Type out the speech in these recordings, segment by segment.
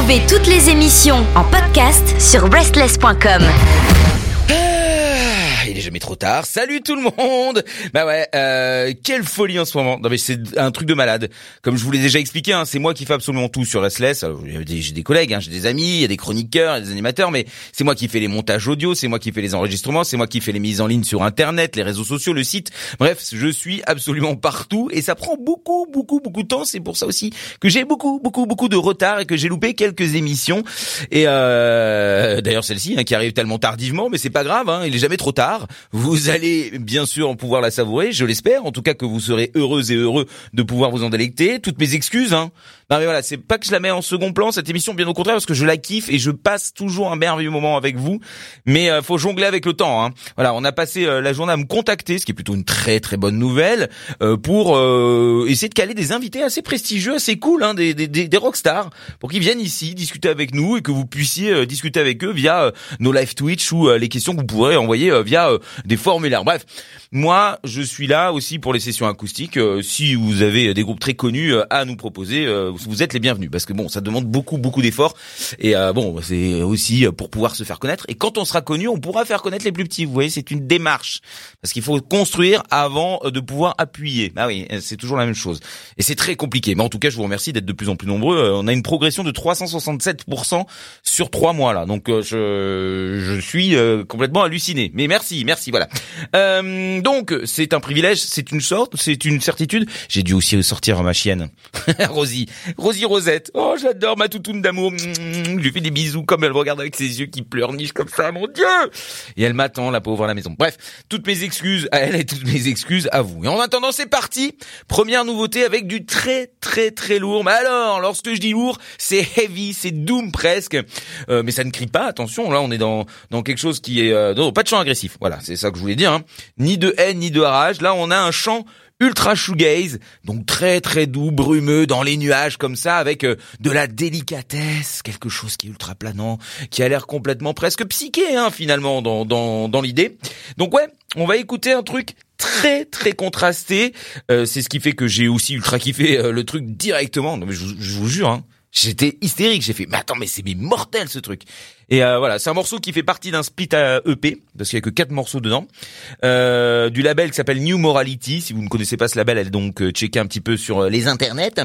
Retrouvez toutes les émissions en podcast sur breastless.com. Ah, il est jamais trop tard. Salut tout le monde. Bah ouais, euh, quelle folie en ce moment. Non mais c'est un truc de malade. Comme je vous l'ai déjà expliqué, hein, c'est moi qui fais absolument tout sur Restless. J'ai des collègues, hein, j'ai des amis, il y a des chroniqueurs, il y a des animateurs, mais c'est moi qui fais les montages audio, c'est moi qui fais les enregistrements, c'est moi qui fais les mises en ligne sur Internet, les réseaux sociaux, le site. Bref, je suis absolument partout et ça prend beaucoup, beaucoup, beaucoup de temps. C'est pour ça aussi que j'ai beaucoup, beaucoup, beaucoup de retard et que j'ai loupé quelques émissions. Et euh, d'ailleurs celle-ci hein, qui arrive tellement tardivement, mais c'est pas grave, hein, il est jamais trop tard. Vous allez bien sûr pouvoir la savourer, je l'espère. En tout cas que vous serez heureux et heureux de pouvoir vous en délecter. Toutes mes excuses. Hein. Non mais voilà, c'est pas que je la mets en second plan cette émission, bien au contraire, parce que je la kiffe et je passe toujours un merveilleux moment avec vous. Mais euh, faut jongler avec le temps. Hein. Voilà, on a passé euh, la journée à me contacter, ce qui est plutôt une très très bonne nouvelle, euh, pour euh, essayer de caler des invités assez prestigieux, assez cool, hein, des, des, des, des rockstars, pour qu'ils viennent ici discuter avec nous et que vous puissiez euh, discuter avec eux via euh, nos live Twitch ou les questions que vous pourrez envoyer via des formulaires. Bref, moi je suis là aussi pour les sessions acoustiques. Si vous avez des groupes très connus à nous proposer, euh, vous êtes les bienvenus parce que bon, ça demande beaucoup beaucoup d'efforts et euh, bon, c'est aussi pour pouvoir se faire connaître. Et quand on sera connu, on pourra faire connaître les plus petits. Vous voyez, c'est une démarche parce qu'il faut construire avant euh, de pouvoir appuyer. Ah oui, c'est toujours la même chose. Et c'est très compliqué. Mais en tout cas, je vous remercie d'être de plus en plus nombreux. Euh, On a une progression de 367% sur trois mois là. Donc euh, je, je suis euh, complètement halluciné. Mais merci, merci, voilà. Euh, donc c'est un privilège, c'est une sorte, c'est une certitude. J'ai dû aussi sortir ma chienne, Rosie, Rosie Rosette. Oh, j'adore ma toutoune d'amour. Je lui fais des bisous comme elle regarde avec ses yeux qui pleurnichent comme ça, mon Dieu. Et elle m'attend, la pauvre, à la maison. Bref, toutes mes excuses à elle et toutes mes excuses à vous. Et en attendant, c'est parti. Première nouveauté avec du très très très lourd. Mais alors, lorsque je dis lourd, c'est heavy, c'est doom presque. Euh, mais ça ne crie pas. Attention, là, on est dans dans quelque chose qui est euh, non, pas de chant agressif. Voilà, c'est ça que je voulais dire. hein. Ni de haine, ni de rage. Là, on a un chant ultra shoegaze, donc très très doux, brumeux, dans les nuages comme ça, avec euh, de la délicatesse, quelque chose qui est ultra planant, qui a l'air complètement presque psyché hein, finalement dans dans dans l'idée. Donc ouais, on va écouter un truc très très contrasté. Euh, c'est ce qui fait que j'ai aussi ultra kiffé euh, le truc directement. Non mais je, je vous jure, hein, j'étais hystérique. J'ai fait mais attends mais c'est mortel ce truc. Et euh, voilà, c'est un morceau qui fait partie d'un split à EP parce qu'il y a que quatre morceaux dedans euh, du label qui s'appelle New Morality. Si vous ne connaissez pas ce label, allez donc euh, checker un petit peu sur euh, les internets.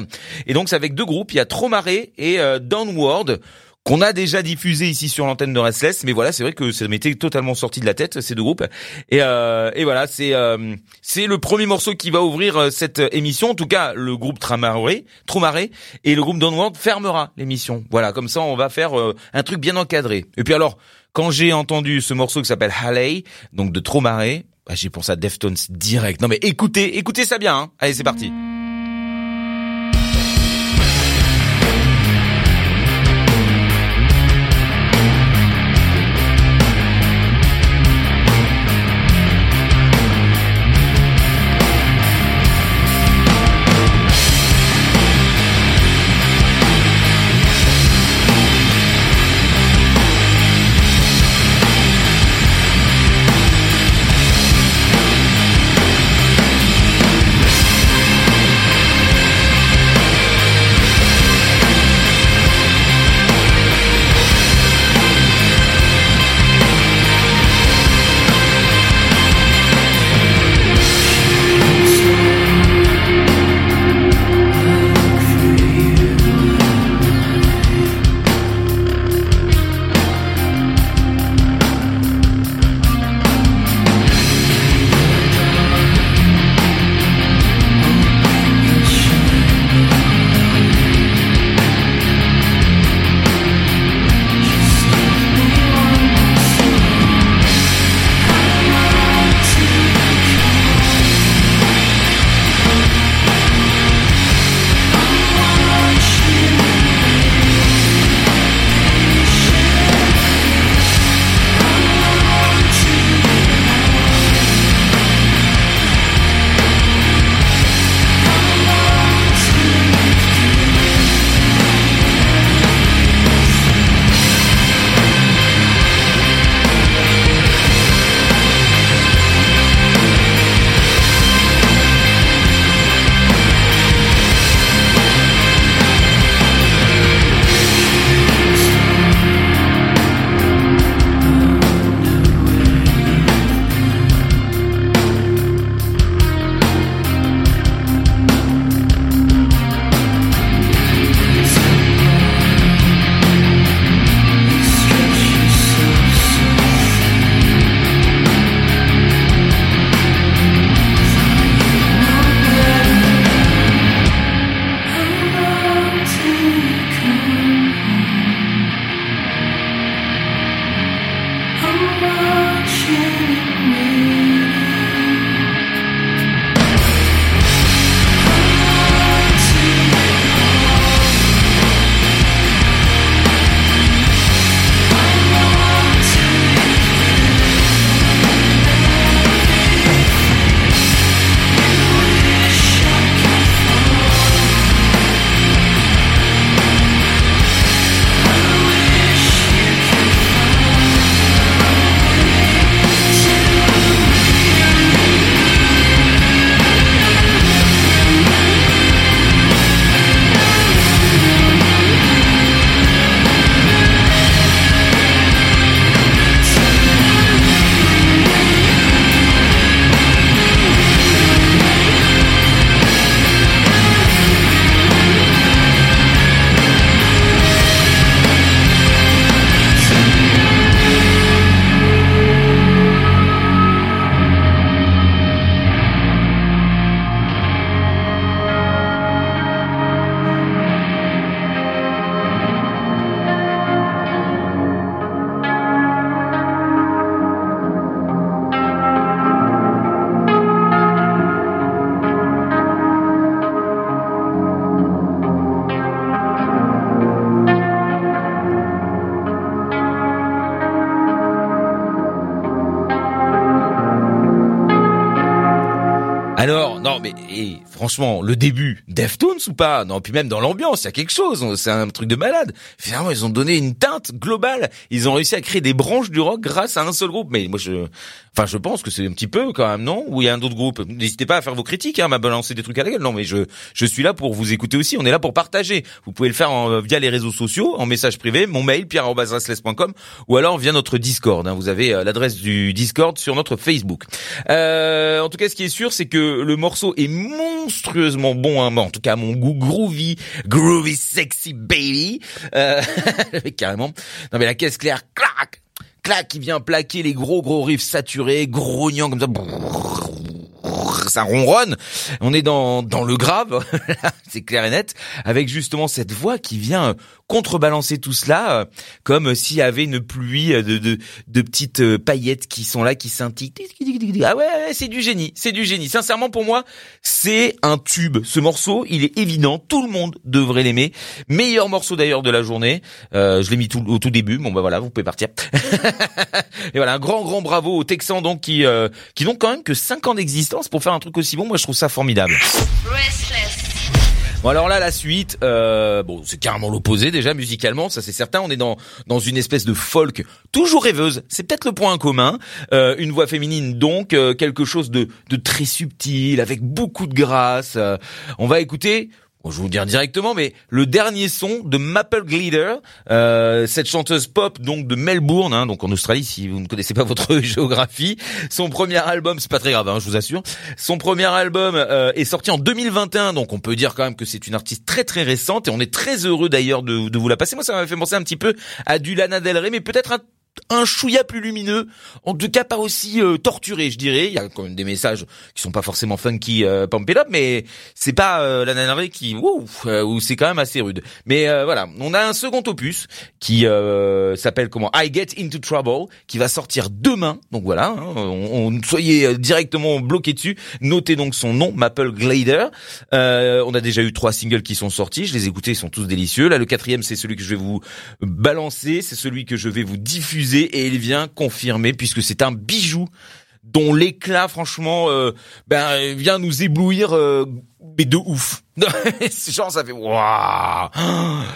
Et donc c'est avec deux groupes, il y a Tromaré et euh, Downward qu'on a déjà diffusé ici sur l'antenne de Restless, mais voilà, c'est vrai que ça m'était totalement sorti de la tête ces deux groupes. Et, euh, et voilà, c'est euh, c'est le premier morceau qui va ouvrir euh, cette émission. En tout cas, le groupe Tramaré, Tromaré et le groupe Downward fermera l'émission. Voilà, comme ça, on va faire euh, un truc bien encadré. Et puis alors, quand j'ai entendu ce morceau qui s'appelle Halley, donc de Tromaré, bah, j'ai pensé à Deftones direct. Non mais écoutez, écoutez ça bien. Hein. Allez, c'est parti. Franchement, le début, Deftones ou pas? Non, puis même dans l'ambiance, il y a quelque chose. C'est un truc de malade. Finalement, ils ont donné une teinte globale. Ils ont réussi à créer des branches du rock grâce à un seul groupe. Mais moi, je, enfin, je pense que c'est un petit peu quand même, non? Ou il y a un autre groupe? N'hésitez pas à faire vos critiques, hein, m'a balancé des trucs à la gueule. Non, mais je, je suis là pour vous écouter aussi. On est là pour partager. Vous pouvez le faire en, via les réseaux sociaux, en message privé, mon mail pierre@restless.com ou alors via notre Discord. Hein. Vous avez euh, l'adresse du Discord sur notre Facebook. Euh, en tout cas, ce qui est sûr, c'est que le morceau est monstrueusement bon, hein, en tout cas mon goût, groovy, groovy, sexy baby, euh, carrément. Non mais la caisse claire, clac, clac, qui vient plaquer les gros gros riffs saturés, grognants comme ça ça ronronne. On est dans dans le grave, c'est clair et net, avec justement cette voix qui vient contrebalancer tout cela, euh, comme s'il y avait une pluie de, de, de petites euh, paillettes qui sont là, qui scintillent. Ah ouais, c'est du génie, c'est du génie. Sincèrement, pour moi, c'est un tube. Ce morceau, il est évident, tout le monde devrait l'aimer. Meilleur morceau d'ailleurs de la journée. Euh, je l'ai mis tout, au tout début. Bon bah voilà, vous pouvez partir. et voilà, un grand grand bravo aux Texans donc qui qui n'ont quand même que 5 ans d'existence faire un truc aussi bon. Moi, je trouve ça formidable. Bon alors là la suite, euh, bon c'est carrément l'opposé déjà musicalement, ça c'est certain. On est dans dans une espèce de folk toujours rêveuse. C'est peut-être le point commun. Euh, une voix féminine donc euh, quelque chose de de très subtil avec beaucoup de grâce. on va écouter je vais vous dire directement, mais le dernier son de Maple Glider, euh, cette chanteuse pop donc de Melbourne, hein, donc en Australie, si vous ne connaissez pas votre géographie, son premier album, c'est pas très grave, hein, je vous assure, son premier album euh, est sorti en 2021, donc on peut dire quand même que c'est une artiste très très récente et on est très heureux d'ailleurs de, de vous la passer. Moi, ça m'a fait penser un petit peu à du Lana Del Rey, mais peut-être un un chouïa plus lumineux, en tout cas pas aussi euh, torturé, je dirais. Il y a quand même des messages qui sont pas forcément funky, euh, pump mais c'est pas euh, la nanarée qui, euh, ou c'est quand même assez rude. Mais voilà, on a un second opus qui s'appelle comment? I Get Into Trouble, qui va sortir demain. Donc voilà, hein, on, on, soyez directement bloqué dessus. Notez donc son nom, Maple Glider. on a déjà eu trois singles qui sont sortis. Je les ai ils sont tous délicieux. Là, le quatrième, c'est celui que je vais vous balancer, c'est celui que je vais vous diffuser et il vient confirmer puisque c'est un bijou dont l'éclat franchement euh, ben vient nous éblouir euh, mais de ouf. Genre ça fait waouh.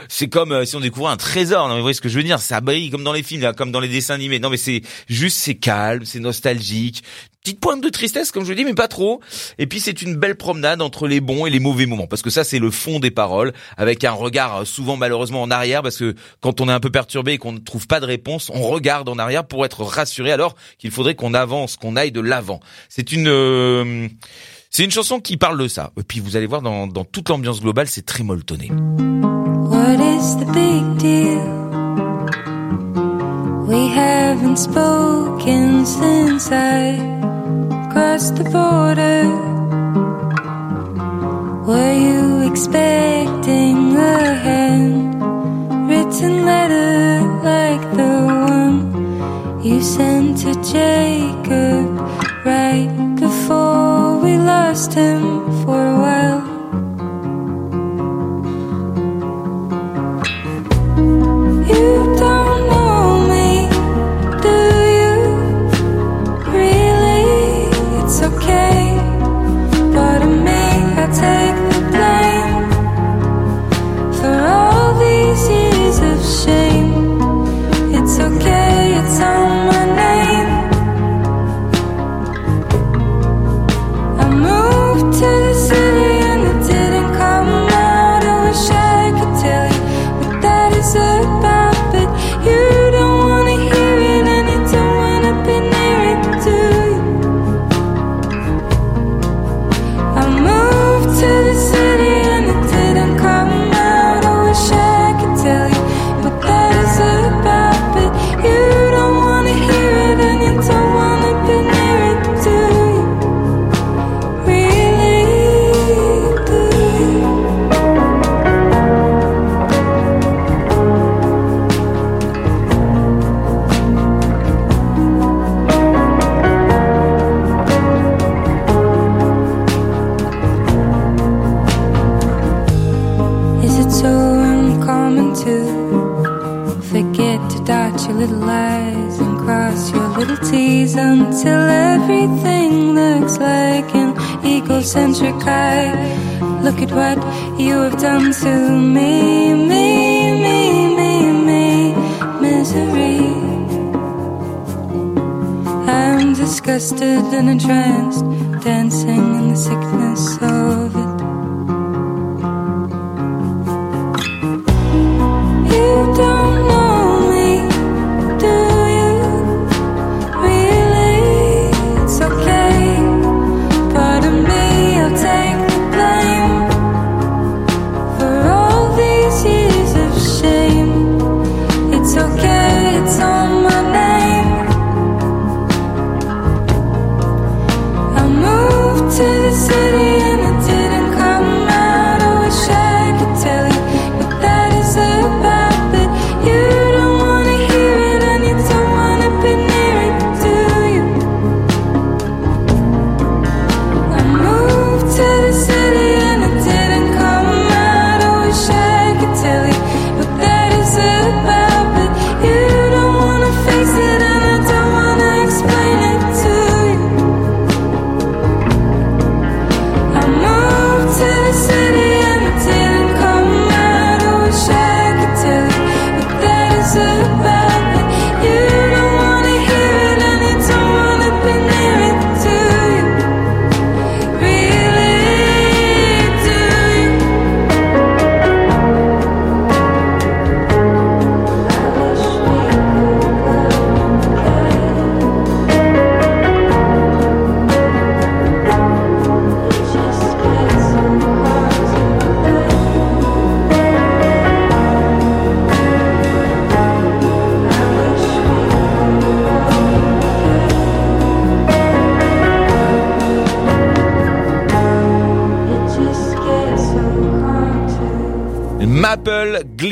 C'est comme euh, si on découvrait un trésor. Non mais vous voyez ce que je veux dire? Ça brille comme dans les films, comme dans les dessins animés. Non mais c'est juste c'est calme, c'est nostalgique. Petite pointe de tristesse comme je dis, mais pas trop. Et puis c'est une belle promenade entre les bons et les mauvais moments, parce que ça c'est le fond des paroles, avec un regard euh, souvent malheureusement en arrière, parce que quand on est un peu perturbé et qu'on ne trouve pas de réponse, on regarde en arrière pour être rassuré, alors qu'il faudrait qu'on avance, qu'on aille de l'avant. C'est une euh, c'est une chanson qui parle de ça. Et puis vous allez voir dans, toute l'ambiance globale, c'est très molletonné. What is the big deal? We haven't spoken since I crossed the border. Were you expecting a handwritten letter like the one you sent to Jacob right? We lost him for a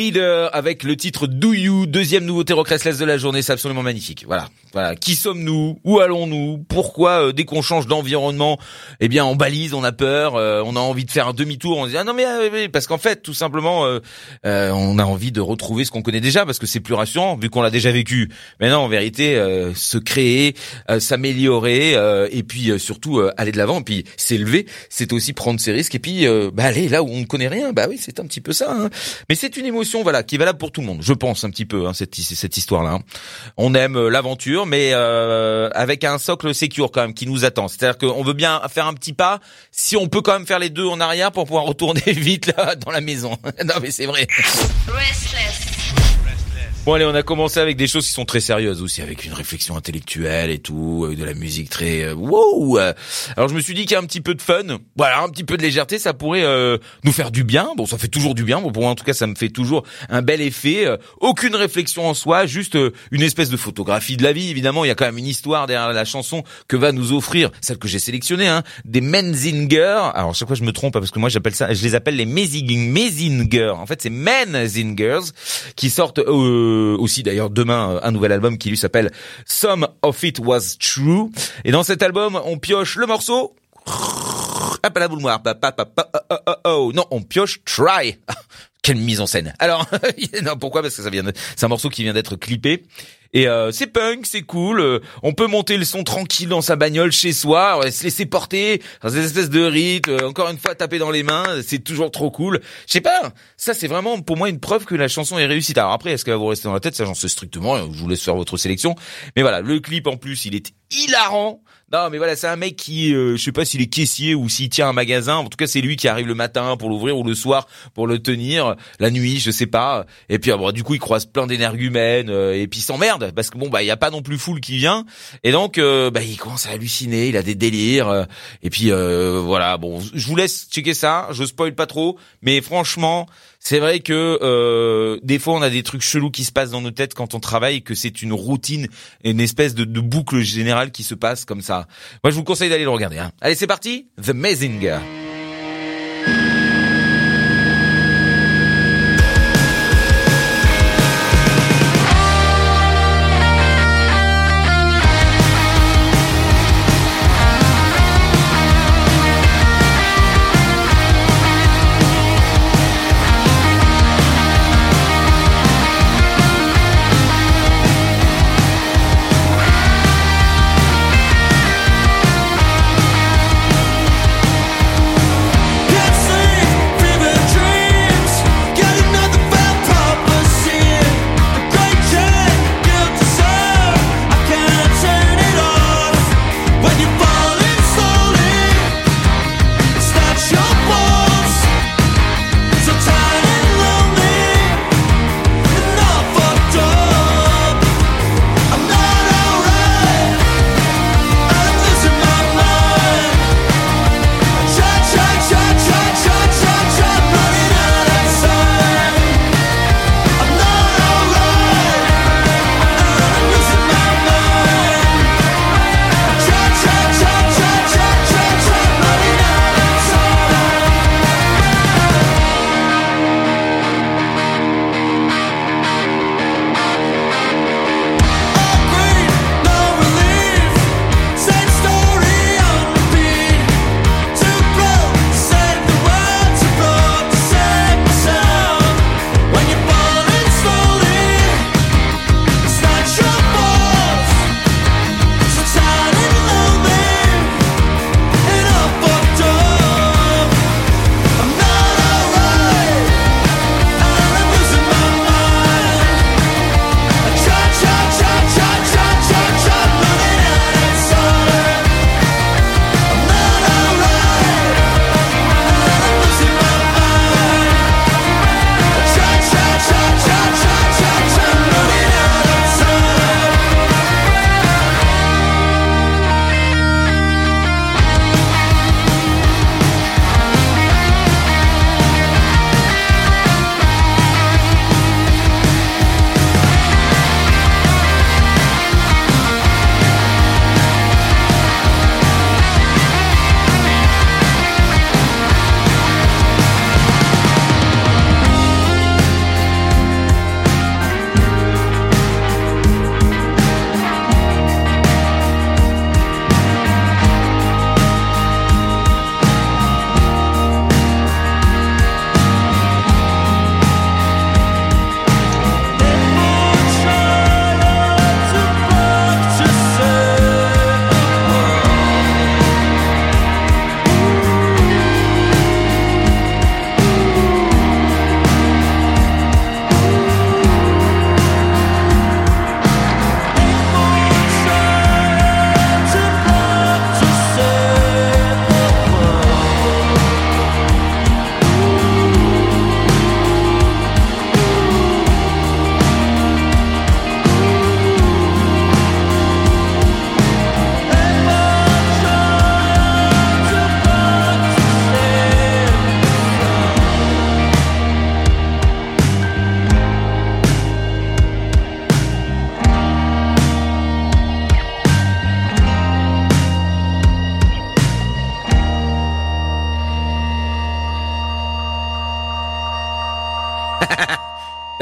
Glider avec le titre Do You, deuxième nouveauté rock restless de la journée, c'est absolument magnifique. Voilà, voilà. Qui sommes-nous? Où allons-nous? Pourquoi euh, dès qu'on change d'environnement, eh bien on balise, on a peur, euh, on a envie de faire un demi-tour, on se dit ah non mais euh, parce qu'en fait tout simplement euh, euh, on a envie de retrouver ce qu'on connaît déjà parce que c'est plus rassurant vu qu'on l'a déjà vécu. Mais non, en vérité, euh, se créer, euh, s'améliorer et puis surtout aller de l'avant, et puis s'élever, c'est aussi prendre ses risques et puis bah, aller là où on ne connaît rien. Bah oui, c'est un petit peu ça. hein. Mais c'est une émotion, voilà, qui est valable pour tout le monde. Je pense un petit peu hein, cette cette histoire-là. hein. On aime l'aventure, mais avec un socle secure quand même qui nous attend. C'est-à-dire qu'on veut bien faire un petit pas, si on peut quand même faire les deux en arrière pour pouvoir retourner vite là dans la maison. non mais c'est vrai. Bon allez, on a commencé avec des choses qui sont très sérieuses aussi, avec une réflexion intellectuelle et tout, avec de la musique très euh, wow. euh. Alors je me suis dit qu'il y a un petit peu de fun, voilà, un petit peu de légèreté, ça pourrait euh, nous faire du bien. Bon, ça fait toujours du bien. Bon, pour moi en tout cas, ça me fait toujours un bel effet. Euh, aucune réflexion en soi, juste euh, une espèce de photographie de la vie. Évidemment, il y a quand même une histoire derrière la chanson que va nous offrir celle que j'ai sélectionnée, hein, des Menzinger. Alors chaque fois je me trompe hein, parce que moi j'appelle ça, je les appelle les Mezing- Mezinger. En fait, c'est Menzingers qui sortent euh, aussi d'ailleurs demain euh, un nouvel album qui lui s'appelle Some of It Was True. Et dans cet album, on pioche le morceau. Hop à la boule noire. Non, on pioche Try. Quelle mise en scène. Alors, non, pourquoi? Parce que ça vient c'est un morceau qui vient d'être clippé. Et euh, c'est punk, c'est cool. euh, on peut monter le son tranquille dans sa bagnole chez soi, euh, se laisser porter dans cette espèce de rythme. euh, encore une fois, taper dans les mains, c'est toujours trop cool. Je sais pas. Ça, c'est vraiment pour moi une preuve que la chanson est réussie. Alors après, est-ce qu'elle va vous rester dans la tête? Ça, j'en sais strictement. Je vous laisse faire votre sélection. Mais voilà, le clip en plus, il est hilarant. Non, mais voilà, c'est un mec qui, euh, je sais pas s'il est caissier ou s'il tient un magasin. En tout cas, c'est lui qui arrive le matin pour l'ouvrir ou le soir pour le tenir, la nuit, je sais pas. Et puis, ah, bon, du coup, il croise plein d'énergumènes euh, et puis s'emmerde parce que bon, bah, il y a pas non plus foule qui vient. Et donc, euh, bah, il commence à halluciner, il a des délires. euh, et puis, euh, voilà, bon, je vous laisse checker ça. Je spoil pas trop, mais franchement, c'est vrai que euh, des fois on a des trucs chelous qui se passent dans nos têtes quand on travaille, que c'est une routine, une espèce de, de boucle générale qui se passe comme ça. Moi je vous conseille d'aller le regarder. Hein. Allez c'est parti, The Mazinger.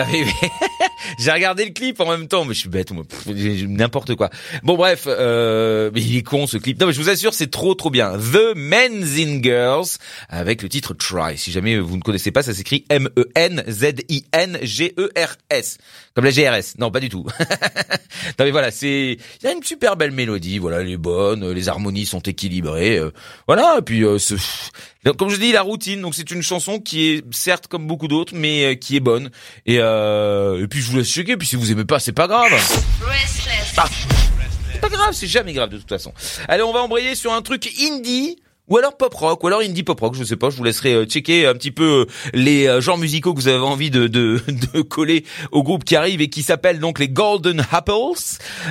Ah oui, oui. J'ai regardé le clip en même temps, mais je suis bête, n'importe quoi. Bon bref, euh, mais il est con ce clip. Non mais je vous assure, c'est trop trop bien. The Men's in Girls avec le titre Try. Si jamais vous ne connaissez pas, ça s'écrit M E N Z I N G E R S, comme la GRS. Non, pas du tout. non mais voilà, c'est il y a une super belle mélodie, voilà, elle est bonne, les harmonies sont équilibrées, euh, voilà, et puis euh, ce- comme je dis, la routine. Donc c'est une chanson qui est certes comme beaucoup d'autres, mais euh, qui est bonne. Et, euh, et puis je vous laisse checker. Puis si vous aimez pas, c'est pas grave. Ah, c'est pas grave, c'est jamais grave de toute façon. Allez, on va embrayer sur un truc indie. Ou alors pop rock, ou alors indie pop rock, je sais pas, je vous laisserai euh, checker un petit peu euh, les euh, genres musicaux que vous avez envie de, de, de coller au groupe qui arrive et qui s'appelle donc les Golden Apples,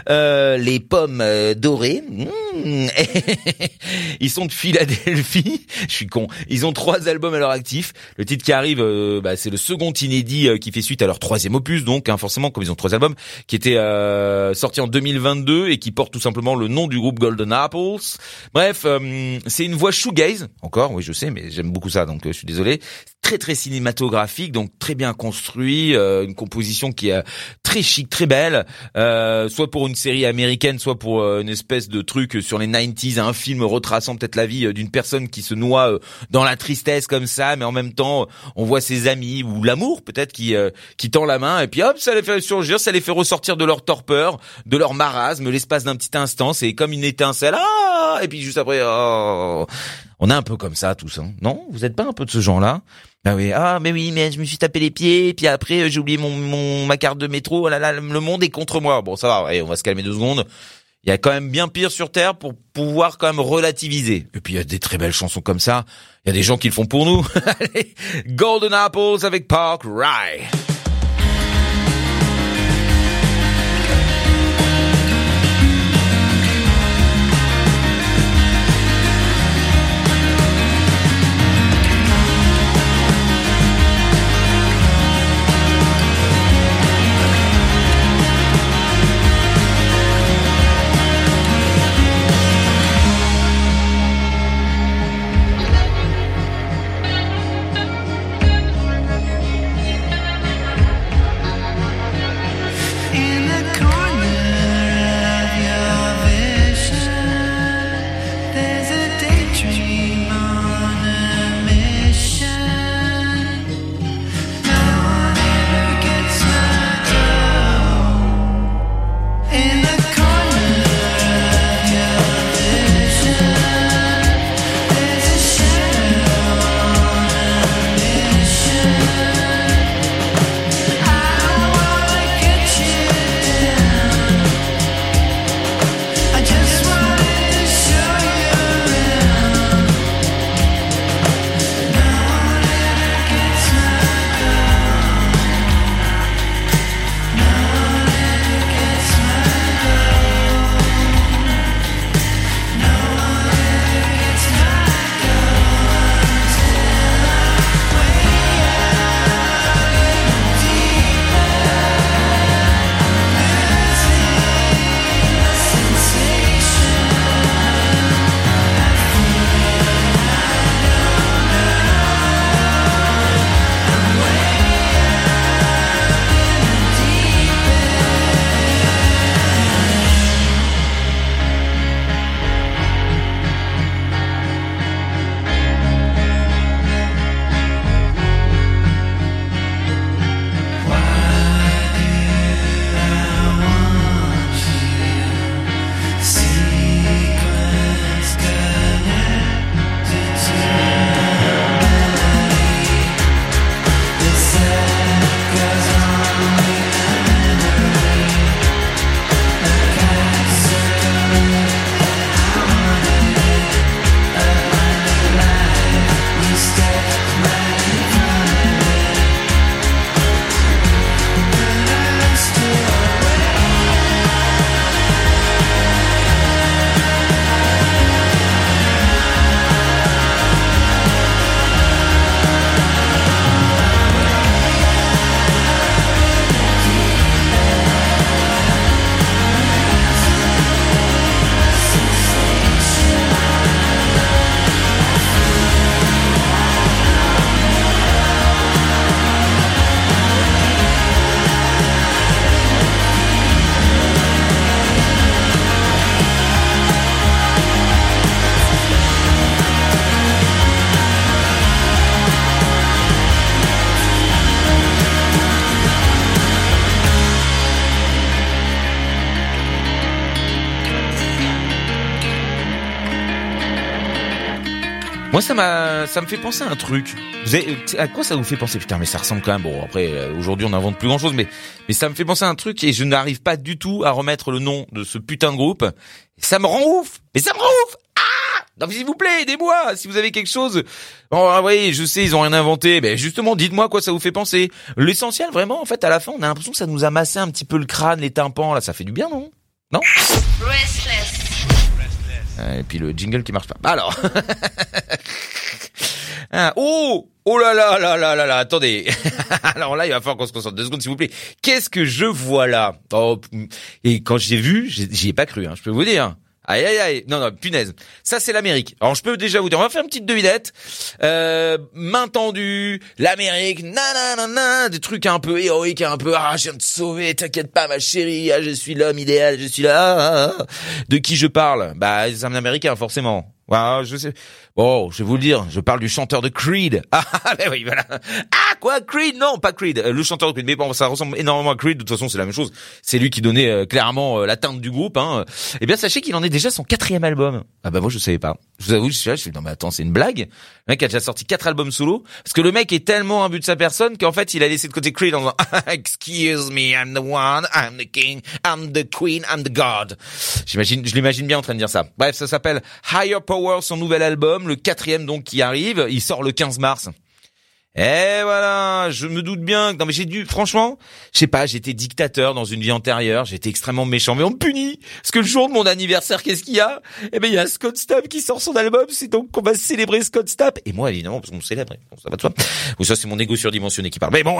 euh, les pommes dorées. Mmh. Ils sont de Philadelphie, je suis con. Ils ont trois albums à leur actif. Le titre qui arrive, bah, c'est le second inédit qui fait suite à leur troisième opus, donc hein, forcément comme ils ont trois albums, qui était euh, sorti en 2022 et qui porte tout simplement le nom du groupe Golden Apples. Bref, c'est une voix shoegaze, encore, oui je sais, mais j'aime beaucoup ça, donc euh, je suis désolé. Très très cinématographique, donc très bien construit, euh, une composition qui est très chic, très belle, euh, soit pour une série américaine, soit pour euh, une espèce de truc sur les 90s, un film retraçant peut-être la vie d'une personne qui se noie dans la tristesse comme ça, mais en même temps on voit ses amis ou l'amour peut-être qui qui tend la main et puis hop ça les fait surgir, ça les fait ressortir de leur torpeur, de leur marasme, l'espace d'un petit instant, c'est comme une étincelle, ah et puis juste après, oh. On est un peu comme ça tous, hein. non? Vous êtes pas un peu de ce genre-là? Ah oui, ah mais oui, mais je me suis tapé les pieds, puis après j'ai oublié mon, mon ma carte de métro. Oh là là, le monde est contre moi. Bon, ça va, allez, on va se calmer deux secondes. Il y a quand même bien pire sur Terre pour pouvoir quand même relativiser. Et puis il y a des très belles chansons comme ça. Il y a des gens qui le font pour nous. Allez, Golden Apples avec Park Rye. Moi, ça m'a, ça me fait penser à un truc. Vous avez, à quoi ça vous fait penser? Putain, mais ça ressemble quand même. Bon, après, euh, aujourd'hui, on n'invente plus grand chose, mais, mais ça me fait penser à un truc et je n'arrive pas du tout à remettre le nom de ce putain de groupe. Ça me rend ouf. Mais ça me rend ouf. Ah non, s'il vous plaît, aidez-moi. Si vous avez quelque chose, bon, ah, oui, je sais, ils ont rien inventé, mais justement, dites-moi quoi ça vous fait penser. L'essentiel, vraiment, en fait, à la fin, on a l'impression que ça nous a massé un petit peu le crâne, les tympans. Là, ça fait du bien, non? Non? Restless. Et puis le jingle qui marche pas. Alors. Ah, oh Oh là là là là là là, attendez. Alors là, il va falloir qu'on se concentre deux secondes, s'il vous plaît. Qu'est-ce que je vois là? Oh, Et quand j'ai vu, j'y ai pas cru, hein, je peux vous dire. Aïe aïe aïe, non non, punaise. Ça c'est l'Amérique. Alors je peux déjà vous dire, on va faire une petite devinette. Euh, main tendue, l'Amérique, nanana, des trucs un peu héroïques, un peu ah je viens de te sauver, t'inquiète pas ma chérie, ah, je suis l'homme idéal, je suis là. ah, ah. De qui je parle? Bah c'est un Américain forcément. Voilà, je sais. Bon, je vais vous le dire, je parle du chanteur de Creed. Ah, ben oui, voilà. Ah, quoi, Creed? Non, pas Creed. Euh, Le chanteur de Creed. Mais bon, ça ressemble énormément à Creed. De toute façon, c'est la même chose. C'est lui qui donnait euh, clairement euh, la teinte du groupe. Hein. Eh bien, sachez qu'il en est déjà son quatrième album. Ah bah moi, je savais pas. Je vous avoue, je suis là, je suis non mais attends, c'est une blague. Le mec a déjà sorti quatre albums solo. Parce que le mec est tellement but de sa personne qu'en fait, il a laissé de côté Creed en disant Excuse me, I'm the one, I'm the king, I'm the queen, I'm the god. J'imagine, je l'imagine bien en train de dire ça. Bref, ça s'appelle Higher Power, son nouvel album, le quatrième donc qui arrive. Il sort le 15 mars. Et voilà, je me doute bien. Non mais j'ai dû, franchement, je sais pas, j'étais dictateur dans une vie antérieure, j'étais extrêmement méchant, mais on me punit. Parce que le jour de mon anniversaire, qu'est-ce qu'il y a? Eh ben il y a Scott Stapp qui sort son album, c'est donc qu'on va célébrer Scott Stapp. Et moi évidemment, parce qu'on me célèbre, bon, ça va de soi. Ou ça c'est mon ego surdimensionné qui parle. Mais bon,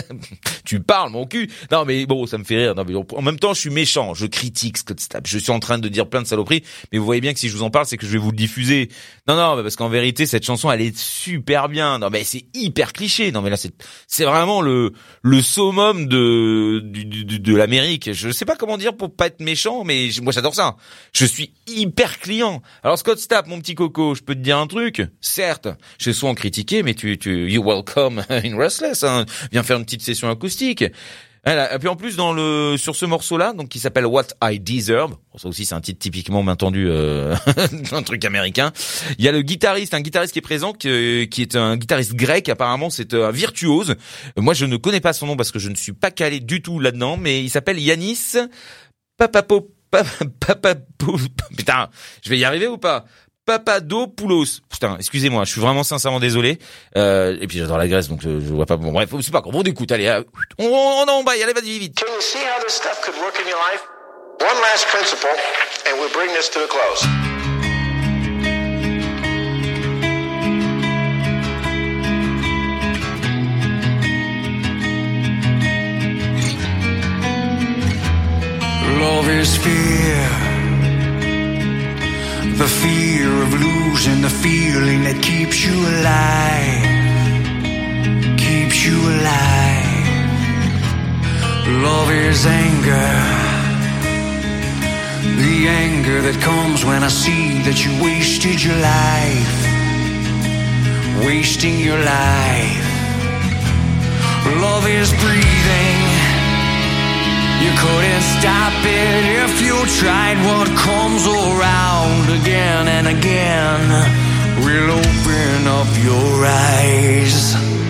tu parles mon cul. Non mais bon, ça me fait rire. Non mais en même temps, je suis méchant, je critique Scott Stapp. Je suis en train de dire plein de saloperies, mais vous voyez bien que si je vous en parle, c'est que je vais vous le diffuser. Non non, parce qu'en vérité, cette chanson, elle est super bien. Non mais c'est hyper cliché. Non mais là, c'est c'est vraiment le le summum de de l'Amérique. Je sais pas comment dire pour pas être méchant, mais moi j'adore ça. Je suis hyper client. Alors Scott Stapp, mon petit coco, je peux te dire un truc. Certes, je suis souvent critiqué, mais tu tu you welcome in Restless. Hein. Viens faire une petite session acoustique. Voilà. Et puis en plus dans le sur ce morceau-là, donc qui s'appelle What I Deserve, ça aussi c'est un titre typiquement main tendue, euh, un truc américain. Il y a le guitariste, un guitariste qui est présent, qui, qui est un guitariste grec. Apparemment c'est un virtuose. Euh, Moi je ne connais pas son nom parce que je ne suis pas calé du tout là-dedans, mais il s'appelle Yanis Papapo. Papapo. Putain, je vais y arriver ou pas? Papadopoulos. Putain, excusez-moi, je suis vraiment sincèrement désolé. Euh, et puis j'adore la Grèce, donc euh, je vois pas. Bon, bref, c'est pas grave. On écoute, allez, euh, on, on, on emballe, allez, vas-y, vite. Can you see how this stuff could work in your life? One last principle, and we'll bring this to a close. Love is fear. The fear of losing the feeling that keeps you alive. Keeps you alive. Love is anger. The anger that comes when I see that you wasted your life. Wasting your life. Love is breathing. You couldn't stop it if you tried. What comes around again and again will open up your eyes.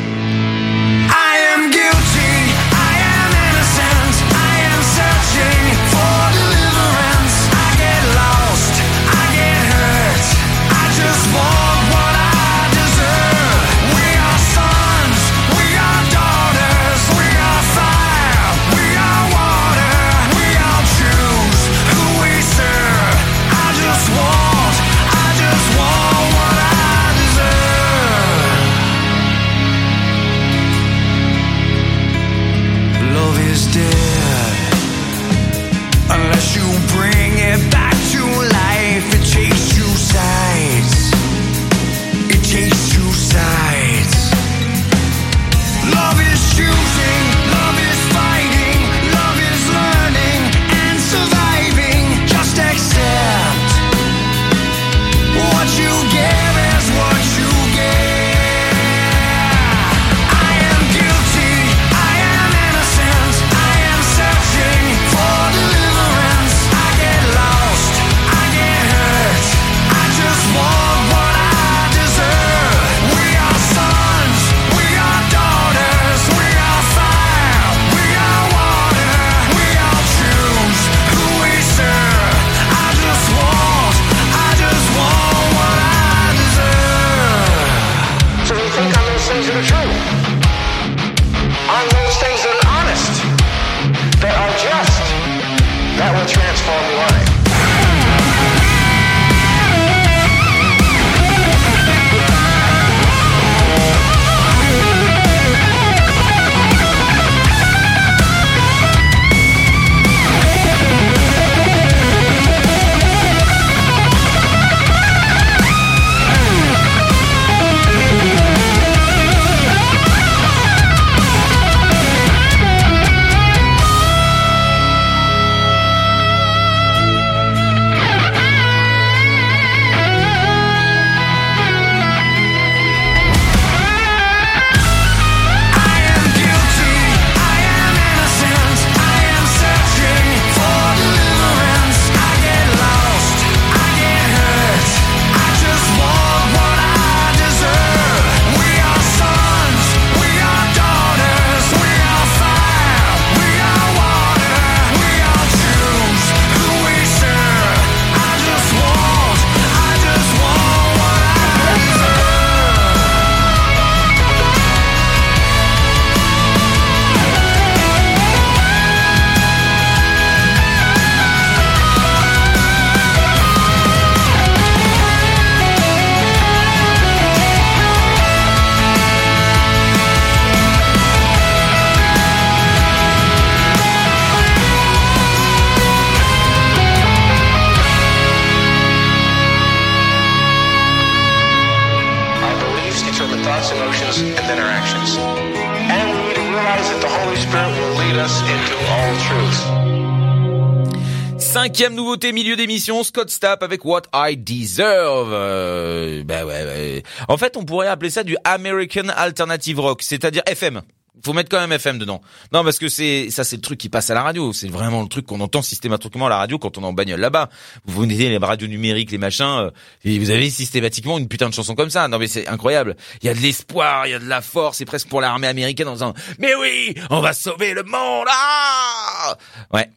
Cinquième nouveauté milieu d'émission, Scott Stapp avec What I Deserve. Euh, bah ouais, ouais. En fait, on pourrait appeler ça du American Alternative Rock, c'est-à-dire FM. Faut mettre quand même FM dedans. Non, parce que c'est ça, c'est le truc qui passe à la radio. C'est vraiment le truc qu'on entend systématiquement à la radio quand on est en bagnole là-bas. Vous venez les radios numériques, les machins, euh, et vous avez systématiquement une putain de chanson comme ça. Non mais c'est incroyable. Il y a de l'espoir, il y a de la force. C'est presque pour l'armée américaine en disant mais oui, on va sauver le monde. Ah ouais.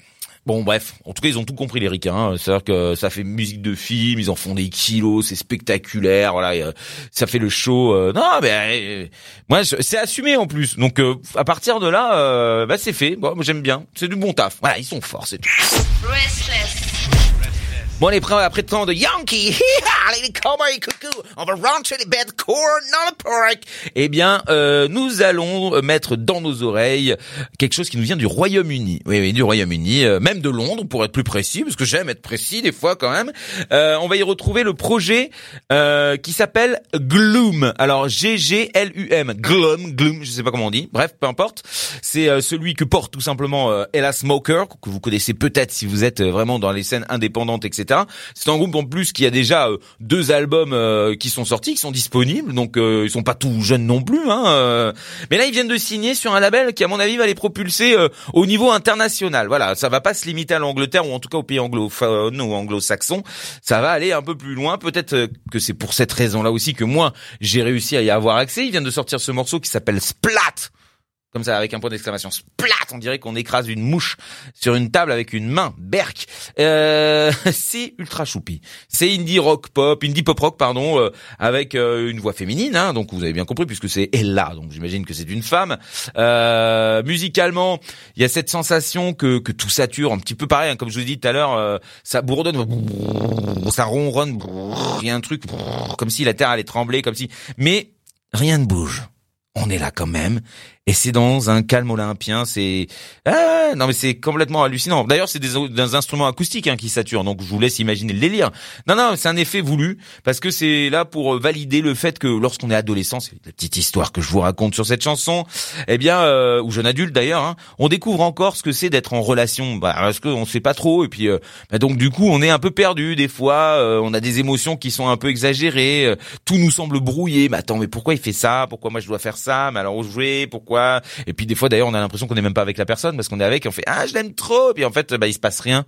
Bon bref, en tout cas ils ont tout compris les ricains. hein. C'est-à-dire que ça fait musique de film, ils en font des kilos, c'est spectaculaire, voilà, et, euh, ça fait le show. euh, non mais euh, moi c'est assumé en plus. Donc euh, à partir de là, euh, bah c'est fait. Bon, moi j'aime bien, c'est du bon taf. Voilà, ils sont forts, c'est tout. Bon, les prêts après tant de Yankee, Cowboys on va les dans le. Eh bien, euh, nous allons euh, mettre dans nos oreilles quelque chose qui nous vient du Royaume-Uni. Oui, oui, du Royaume-Uni, euh, même de Londres pour être plus précis, parce que j'aime être précis des fois quand même. Euh, on va y retrouver le projet euh, qui s'appelle Gloom. Alors G-G-L-U-M, Gloom, Gloom, je sais pas comment on dit. Bref, peu importe. C'est euh, celui que porte tout simplement Ella Smoker, que vous connaissez peut-être si vous êtes vraiment dans les scènes indépendantes, etc. C'est un groupe en plus qui a déjà deux albums euh, qui sont sortis, qui sont disponibles, donc euh, ils sont pas tout jeunes non plus. Hein, euh. Mais là, ils viennent de signer sur un label qui, à mon avis, va les propulser euh, au niveau international. Voilà, ça va pas se limiter à l'Angleterre ou en tout cas aux pays anglophones ou anglo-saxons. Ça va aller un peu plus loin. Peut-être euh, que c'est pour cette raison-là aussi que moi, j'ai réussi à y avoir accès. Ils viennent de sortir ce morceau qui s'appelle Splat comme ça avec un point d'exclamation splat on dirait qu'on écrase une mouche sur une table avec une main berk. Euh, c'est ultra choupi. C'est indie rock pop indie pop rock pardon euh, avec euh, une voix féminine hein, donc vous avez bien compris puisque c'est Ella donc j'imagine que c'est une femme. Euh, musicalement il y a cette sensation que que tout sature un petit peu pareil hein, comme je vous ai tout à l'heure euh, ça bourdonne ça ronronne il y a un truc comme si la terre allait trembler comme si mais rien ne bouge. On est là quand même et c'est dans un calme olympien c'est ah, non mais c'est complètement hallucinant. D'ailleurs c'est des, des instruments acoustiques hein, qui saturent. Donc je vous laisse imaginer le délire. Non non c'est un effet voulu parce que c'est là pour euh, valider le fait que lorsqu'on est adolescent c'est la petite histoire que je vous raconte sur cette chanson eh bien euh, ou jeune adulte d'ailleurs hein, on découvre encore ce que c'est d'être en relation. Bah, parce qu'on sait pas trop et puis euh, bah, donc du coup on est un peu perdu des fois euh, on a des émotions qui sont un peu exagérées euh, tout nous semble brouillé. Mais attends mais pourquoi il fait ça? Pourquoi moi je dois faire ça? Mais alors jouer pourquoi et puis des fois d'ailleurs on a l'impression qu'on n'est même pas avec la personne parce qu'on est avec et on fait ah je l'aime trop. Et puis en fait bah il se passe rien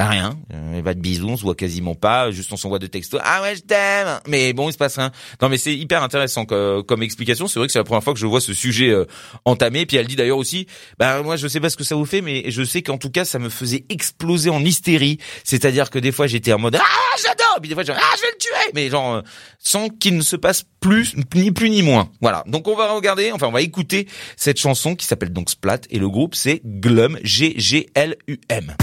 bah rien, euh, il va de bisous, on se voit quasiment pas, juste on s'envoie de textos. Ah ouais, je t'aime. Mais bon, il se passe rien. Non mais c'est hyper intéressant comme, comme explication. C'est vrai que c'est la première fois que je vois ce sujet euh, entamé. Puis elle dit d'ailleurs aussi, bah moi je sais pas ce que ça vous fait, mais je sais qu'en tout cas ça me faisait exploser en hystérie. C'est-à-dire que des fois j'étais en mode ah j'adore, puis des fois je ah je vais le tuer, mais genre euh, sans qu'il ne se passe plus ni plus ni moins. Voilà. Donc on va regarder, enfin on va écouter cette chanson qui s'appelle donc Splat et le groupe c'est Glum G G L U M.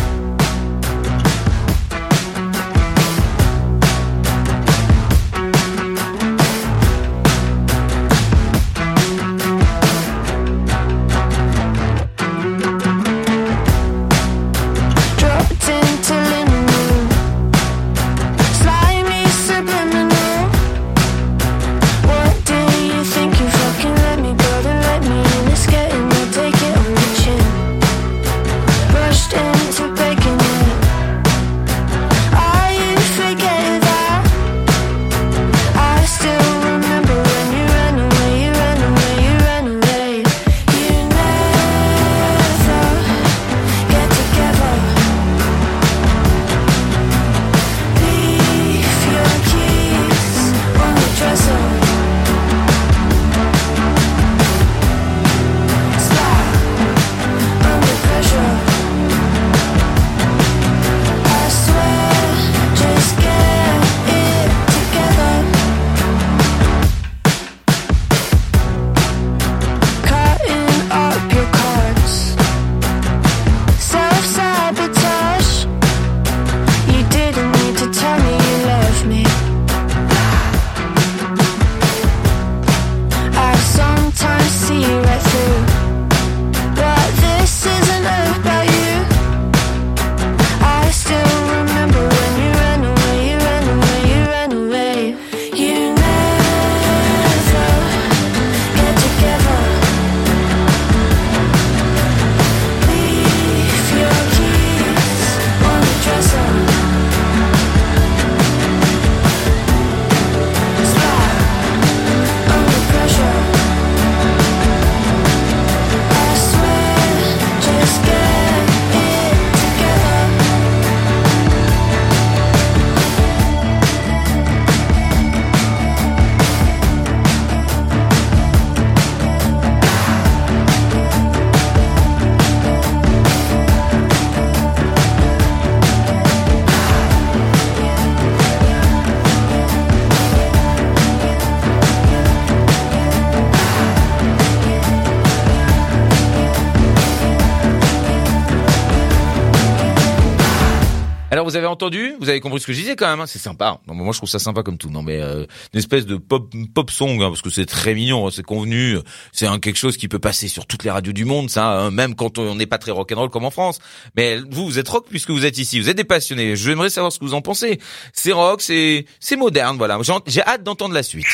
vous avez entendu? Vous avez compris ce que je disais quand même. hein c'est sympa. Non, mais moi, je trouve ça sympa comme tout. Non, mais euh, une espèce de pop pop song, hein, parce que c'est très mignon. hein, c'est convenu. C'est un quelque chose qui peut passer sur toutes les radios du monde, ça. hein, même quand on n'est pas très rock'n'roll comme en France. Mais vous, vous êtes rock puisque vous êtes ici. Vous êtes des passionnés. J'aimerais savoir ce que vous en pensez. C'est rock, c'est c'est moderne. Voilà. J'ai j'ai hâte d'entendre la suite.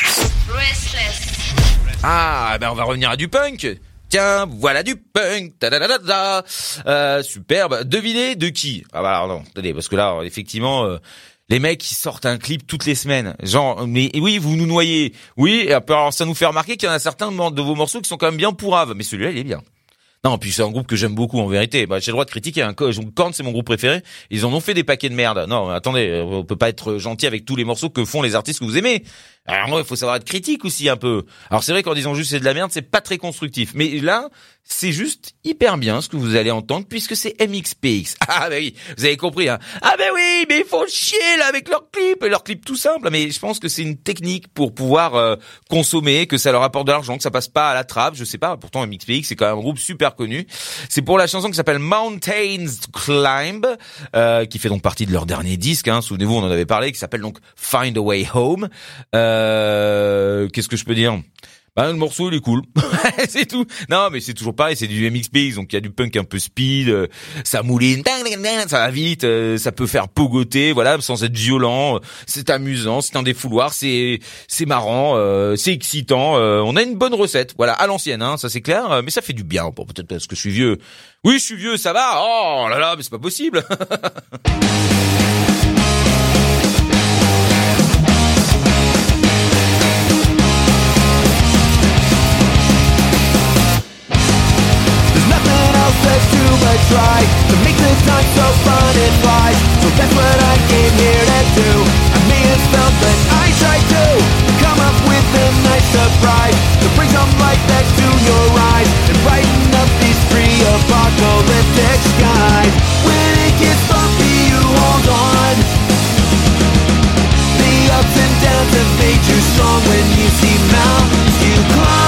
Ah, ben on va revenir à du punk. Tiens, voilà du punk. Ta-da-da-da-da. Euh, superbe. Devinez de qui? Ah bah non, attendez, parce que là, effectivement, euh, les mecs qui sortent un clip toutes les semaines. Genre, mais oui, vous nous noyez. Oui, alors ça nous fait remarquer qu'il y en a certains de vos morceaux qui sont quand même bien pourraves. Mais celui-là, il est bien. Non, puis c'est un groupe que j'aime beaucoup en vérité. Bah, j'ai le droit de critiquer. Hein. Korn, c'est mon groupe préféré. Ils en ont fait des paquets de merde. Non, attendez, euh, on peut pas être gentil avec tous les morceaux que font les artistes que vous aimez. Alors il faut savoir être critique aussi un peu. Alors c'est vrai qu'en disant juste c'est de la merde, c'est pas très constructif. Mais là, c'est juste hyper bien ce que vous allez entendre puisque c'est MXPX. Ah bah oui, vous avez compris. Hein. Ah bah oui, mais ils font chier là avec leurs clips et leurs clips tout simples. Mais je pense que c'est une technique pour pouvoir euh, consommer, que ça leur apporte de l'argent, que ça passe pas à la trappe. Je sais pas. Pourtant MXPX c'est quand même un groupe super connu. C'est pour la chanson qui s'appelle Mountains Climb, euh, qui fait donc partie de leur dernier disque. Hein. Souvenez-vous, on en avait parlé, qui s'appelle donc Find a Way Home. Euh, Qu'est-ce que je peux dire? Bah, le morceau il est cool, c'est tout. Non mais c'est toujours pareil, c'est du MXPX donc il y a du punk un peu speed, euh, ça mouline, ça va vite, euh, ça peut faire pogoter, voilà, sans être violent. C'est amusant, c'est un défouloir, c'est c'est marrant, euh, c'est excitant. euh, on a une bonne recette, voilà, à l'ancienne, hein, ça c'est clair, euh, mais ça fait du bien. Bon, peut-être parce que je suis vieux. Oui, je suis vieux, ça va. Oh là là, mais c'est pas possible. try to make this time so fun and fly. So that's what I came here to do. I may have felt, but I tried to come up with a nice surprise to bring some light back to your eyes and brighten up these pre-apocalyptic skies. When it gets bumpy, you hold on. The ups and downs have made you strong. When you see mountains, you climb.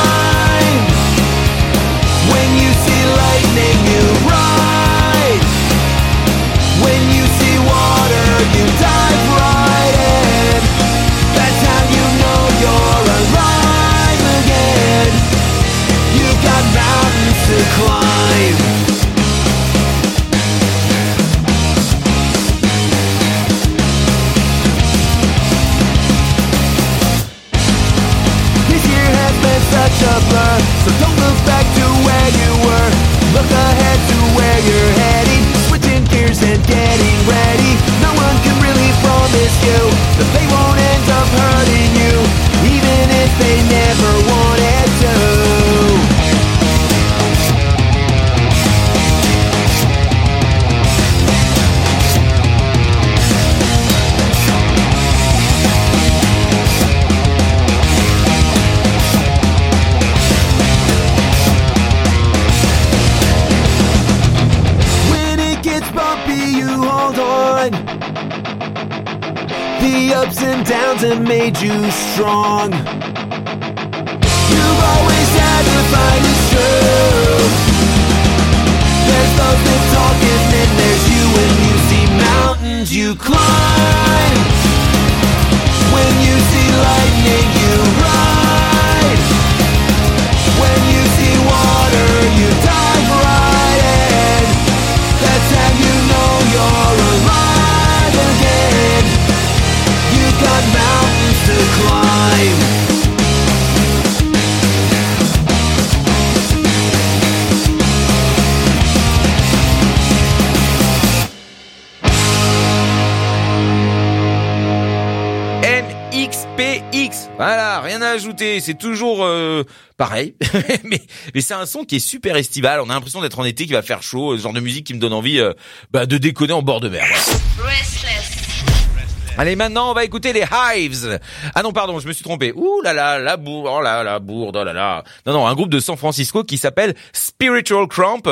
C'est toujours euh, pareil, mais, mais c'est un son qui est super estival. On a l'impression d'être en été, qui va faire chaud, ce genre de musique qui me donne envie euh, bah, de déconner en bord de mer. voilà. Allez, maintenant, on va écouter les Hives. Ah non, pardon, je me suis trompé. Ouh là là, la bourde, oh là la bourde, oh là là. Non, non, un groupe de San Francisco qui s'appelle Spiritual Cramp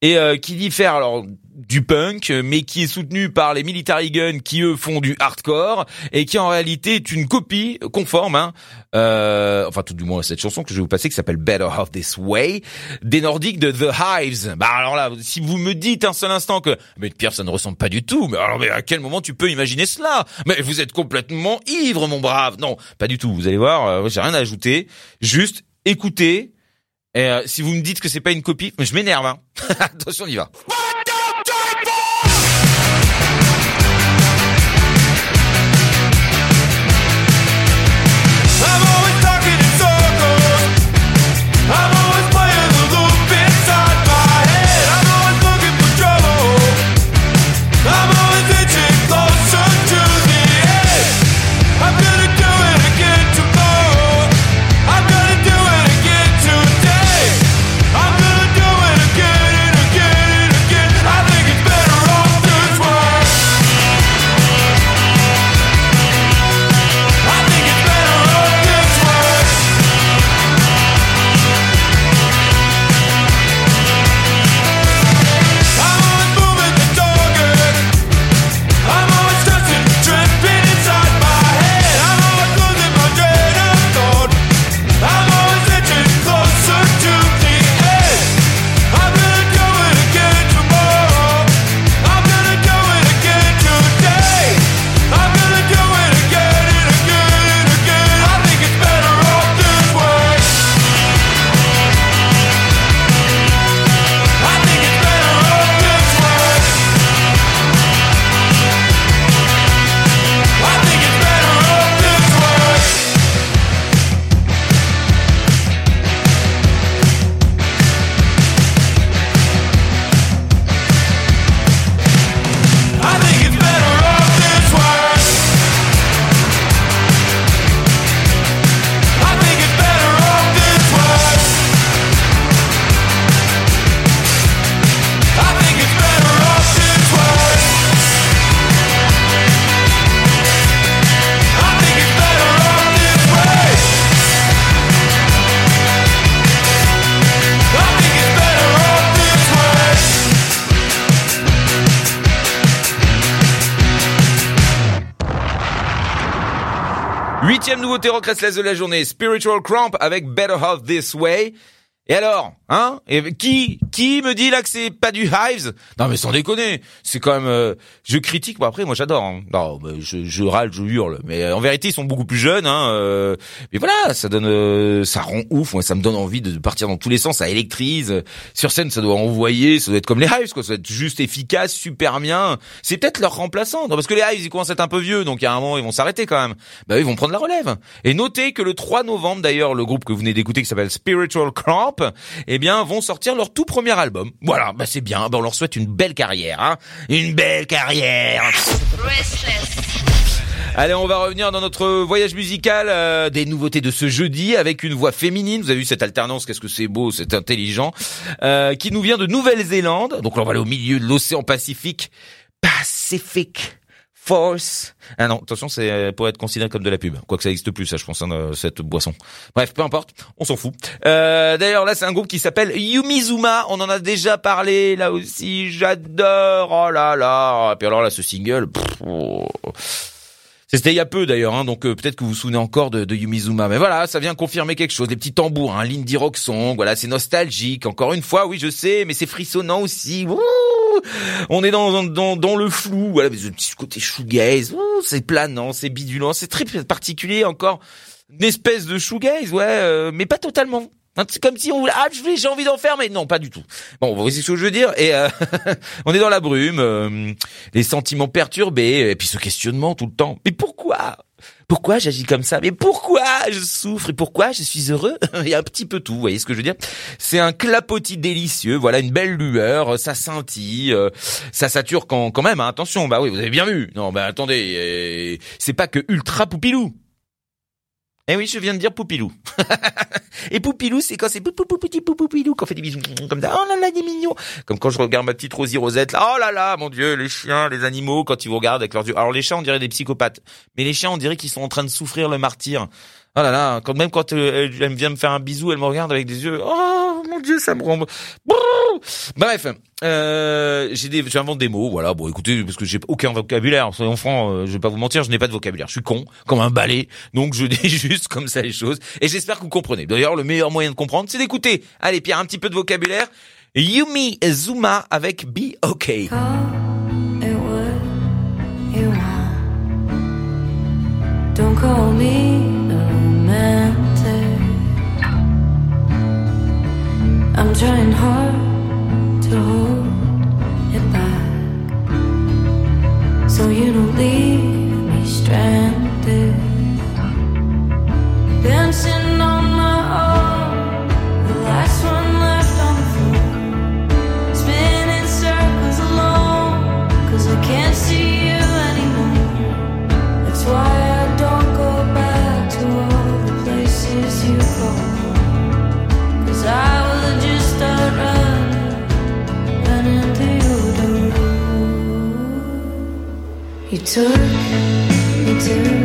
et euh, qui diffère alors du punk, mais qui est soutenu par les Military Gun qui eux font du hardcore et qui en réalité est une copie conforme, hein, euh, enfin tout du moins cette chanson que je vais vous passer qui s'appelle Better Off This Way des Nordiques de The Hives. Bah alors là, si vous me dites un seul instant que mais Pierre ça ne ressemble pas du tout, mais alors mais à quel moment tu peux imaginer cela? Mais vous êtes complètement ivre mon brave. Non, pas du tout. Vous allez voir, euh, j'ai rien à ajouter. Juste écoutez. Et euh, si vous me dites que c'est pas une copie, je m'énerve. Hein. Attention, on y va. Nouveauté rock de la journée, Spiritual Cramp avec Better Off This Way. Et alors, hein Et qui qui me dit là que c'est pas du Hives? Non mais sans déconner, c'est quand même. euh, je critique, bon après moi j'adore. hein. Non, mais je, je râle, je hurle, mais euh, en vérité ils sont beaucoup plus jeunes. Hein, euh, mais voilà, ça donne, euh, ça rend ouf. Moi ça me donne envie de partir dans tous les sens, ça électrise. Sur scène ça doit envoyer, ça doit être comme les Hives quoi, ça doit être juste efficace, super bien. C'est peut-être leur remplaçant, non, parce que les Hives ils commencent à être un peu vieux, donc à un moment ils vont s'arrêter quand même. Bah ils vont prendre la relève. Et notez que le 3 novembre d'ailleurs, le groupe que vous venez d'écouter qui s'appelle Spiritual Cramp, eh bien vont sortir leur tout premier album. Voilà, bah c'est bien. Bah on leur souhaite une belle carrière, hein, une belle carrière. Allez, on va revenir dans notre voyage musical euh, des nouveautés de ce jeudi avec une voix féminine. Vous avez vu cette alternance Qu'est-ce que c'est beau, c'est intelligent, euh, qui nous vient de Nouvelle-Zélande. Donc là, on va aller au milieu de l'océan Pacifique. Pacific Force. Ah non, attention, c'est euh, pour être considéré comme de la pub. Quoique ça existe plus, ça, je pense, hein, euh, cette boisson. Bref, peu importe, on s'en fout. Euh, D'ailleurs, là, c'est un groupe qui s'appelle Yumizuma. On en a déjà parlé, là aussi. J'adore. Oh là là. Et puis alors là, ce single. pff, oh. C'était il y a peu d'ailleurs, hein, donc euh, peut-être que vous vous souvenez encore de, de Yumizuma. Mais voilà, ça vient confirmer quelque chose. Des petits tambours, un l'indie rock song, voilà, c'est nostalgique. Encore une fois, oui, je sais, mais c'est frissonnant aussi. Ouh on est dans, dans, dans le flou, voilà, mais ce petit côté shoegaze, c'est planant, c'est bidulant, c'est très particulier encore. Une espèce de shoegaze, ouais, euh, mais pas totalement. Hein, C'est comme si on voulait, ah, j'ai envie d'en faire, mais non, pas du tout. Bon, vous voyez ce que je veux dire? Et euh, on est dans la brume, euh, les sentiments perturbés, et puis ce questionnement tout le temps. Mais pourquoi? Pourquoi j'agis comme ça? Mais pourquoi je souffre? Et pourquoi je suis heureux? A un petit peu tout, vous voyez ce que je veux dire? C'est un clapotis délicieux, voilà une belle lueur, ça scintille, euh, ça sature quand, quand même. hein, attention, bah oui, vous avez bien vu. Non, bah attendez, euh, c'est pas que ultra poupilou. Eh oui, je viens de dire poupilou. et poupilou, c'est quand c'est petit pou poupilou, quand on fait des bisous comme ça. Oh là là, il est mignon. Comme quand je regarde ma petite Rosie Rosette, là. Oh là là, mon Dieu, les chiens, les animaux, quand ils vous regardent avec leurs yeux. Alors les chats, on dirait des psychopathes. Mais les chiens, on dirait qu'ils sont en train de souffrir le martyr. Oh là là, quand même quand euh, elle, vient me faire un bisou, elle me regarde avec des yeux. Oh mon Dieu, ça me rend. Bref, euh, j'ai des, j'invente des mots, voilà. Bon, écoutez, parce que j'ai aucun vocabulaire. Soyons francs, euh, je vais pas vous mentir, je n'ai pas de vocabulaire. Je suis con, comme un balai. Donc je dis juste comme ça les choses. Et j'espère que vous comprenez. D'ailleurs, le meilleur moyen de comprendre, c'est d'écouter. Allez, Pierre, un petit peu de vocabulaire. Yumi Zuma avec Be OK. Want. Don't call me I'm trying hard to hold took me to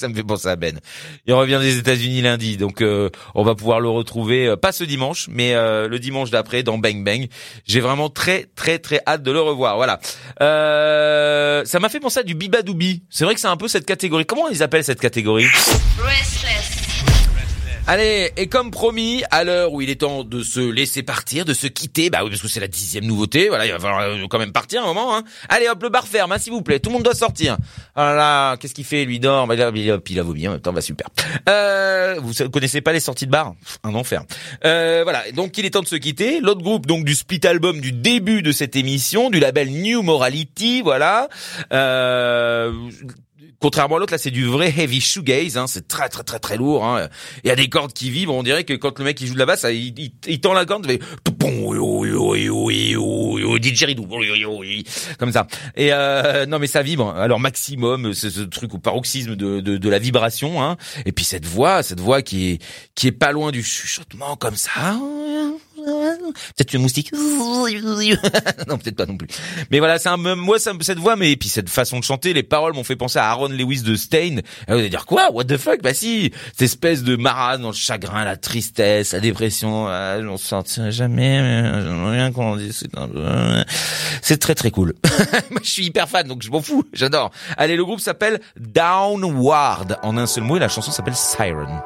Ça me fait penser à Ben. Il revient des États-Unis lundi, donc euh, on va pouvoir le retrouver euh, pas ce dimanche, mais euh, le dimanche d'après dans Bang Bang. J'ai vraiment très très très hâte de le revoir. Voilà. Euh, ça m'a fait penser à du Bibadoubi. C'est vrai que c'est un peu cette catégorie. Comment ils appellent cette catégorie? Allez, et comme promis, à l'heure où il est temps de se laisser partir, de se quitter, bah oui, parce que c'est la dixième nouveauté, voilà, il va falloir euh, quand même partir un moment, hein. Allez, hop, le bar ferme, hein, s'il vous plaît, tout le monde doit sortir. Oh là là, qu'est-ce qu'il fait, lui, dort, bah, il a, il a, il a vomi en même temps, bah super. Euh, vous connaissez pas les sorties de bar? Un enfer. Euh, voilà, donc il est temps de se quitter. L'autre groupe, donc, du split album du début de cette émission, du label New Morality, voilà. Euh, contrairement à l'autre, là, c'est du vrai heavy shoegaze. Hein, c'est très très très très lourd. Hein. Il y a des cordes qui vibrent. On dirait que quand le mec il joue de la basse, il, il, il tend la corde, il fait comme ça. Et euh, non, mais ça vibre. Alors maximum, c'est ce truc au paroxysme de, de, de la vibration. Hein. Et puis cette voix, cette voix qui est qui est pas loin du chuchotement comme ça. Peut-être une moustique. non, peut-être pas non plus. Mais voilà, c'est un, moi, ça, cette voix, mais et puis cette façon de chanter, les paroles m'ont fait penser à Aaron Lewis de Stain. Et vous allez dire quoi? What the fuck? Bah si, cette espèce de marade dans le chagrin, la tristesse, la dépression. Ah, j'en sortirai jamais. Rien qu'on dit. C'est un peu- C'est très très cool. Moi, je suis hyper fan, donc je m'en fous. J'adore. Allez, le groupe s'appelle Downward en un seul mot et la chanson s'appelle Siren.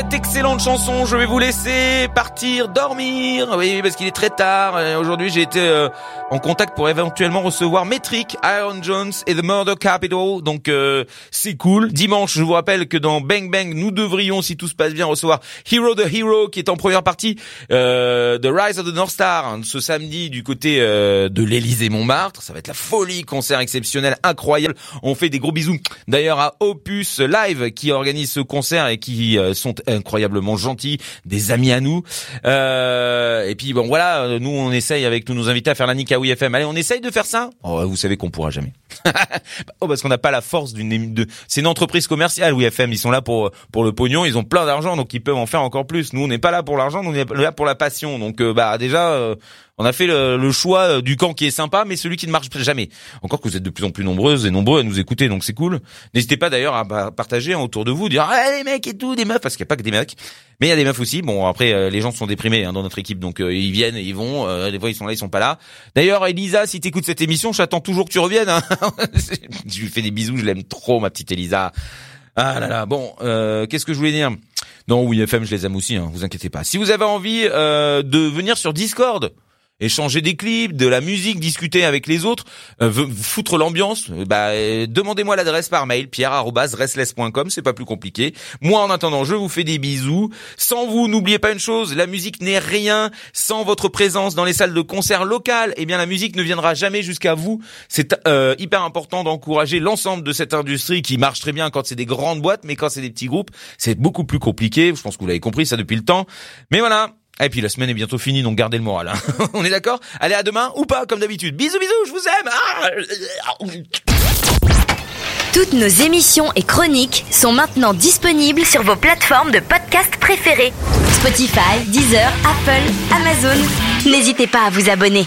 Cette excellente chanson, je vais vous laisser partir dormir. Oui, parce qu'il est très tard. Euh, Aujourd'hui, j'ai été euh, en contact pour éventuellement recevoir Metric, Iron Jones et The Murder Capital. Donc euh, c'est cool. Dimanche, je vous rappelle que dans Bang Bang, nous devrions, si tout se passe bien, recevoir Hero the Hero qui est en première partie euh, de Rise of the North Star hein, ce samedi du côté euh, de l'Elysée Montmartre. Ça va être la folie, concert exceptionnel, incroyable. On fait des gros bisous. D'ailleurs à Opus Live qui organise ce concert et qui euh, sont incroyablement gentils, des amis à nous. Euh, et puis bon voilà, nous on essaye avec tous nos invités à faire la à FM. Allez, on essaye de faire ça. Oh, vous savez qu'on pourra jamais. oh parce qu'on n'a pas la force d'une de c'est une entreprise commerciale oui FM ils sont là pour pour le pognon ils ont plein d'argent donc ils peuvent en faire encore plus nous on n'est pas là pour l'argent nous on est là pour la passion donc euh, bah déjà euh, on a fait le, le choix euh, du camp qui est sympa mais celui qui ne marche jamais encore que vous êtes de plus en plus nombreuses et nombreux à nous écouter donc c'est cool n'hésitez pas d'ailleurs à bah, partager hein, autour de vous dire ah les mecs et tout des meufs parce qu'il n'y a pas que des mecs mais il y a des meufs aussi. Bon, après, euh, les gens sont déprimés hein, dans notre équipe, donc euh, ils viennent ils vont. Euh, des fois, ils sont là, ils sont pas là. D'ailleurs, Elisa, si t'écoutes cette émission, j'attends toujours que tu reviennes. Hein. je lui fais des bisous, je l'aime trop, ma petite Elisa. Ah là là. Bon, euh, qu'est-ce que je voulais dire? Non, oui, FM, je les aime aussi. Hein, vous inquiétez pas. Si vous avez envie euh, de venir sur Discord échanger des clips, de la musique, discuter avec les autres, euh, foutre l'ambiance, euh, bah euh, demandez-moi l'adresse par mail pierre@restless.com, c'est pas plus compliqué. Moi en attendant, je vous fais des bisous. Sans vous, n'oubliez pas une chose, la musique n'est rien sans votre présence dans les salles de concert locales. Eh bien la musique ne viendra jamais jusqu'à vous. C'est euh, hyper important d'encourager l'ensemble de cette industrie qui marche très bien quand c'est des grandes boîtes, mais quand c'est des petits groupes, c'est beaucoup plus compliqué. Je pense que vous l'avez compris ça depuis le temps. Mais voilà, et puis la semaine est bientôt finie, donc gardez le moral. hein. On est d'accord? Allez, à demain ou pas, comme d'habitude. Bisous, bisous, je vous aime. Ah Toutes nos émissions et chroniques sont maintenant disponibles sur vos plateformes de podcast préférées. Spotify, Deezer, Apple, Amazon. N'hésitez pas à vous abonner.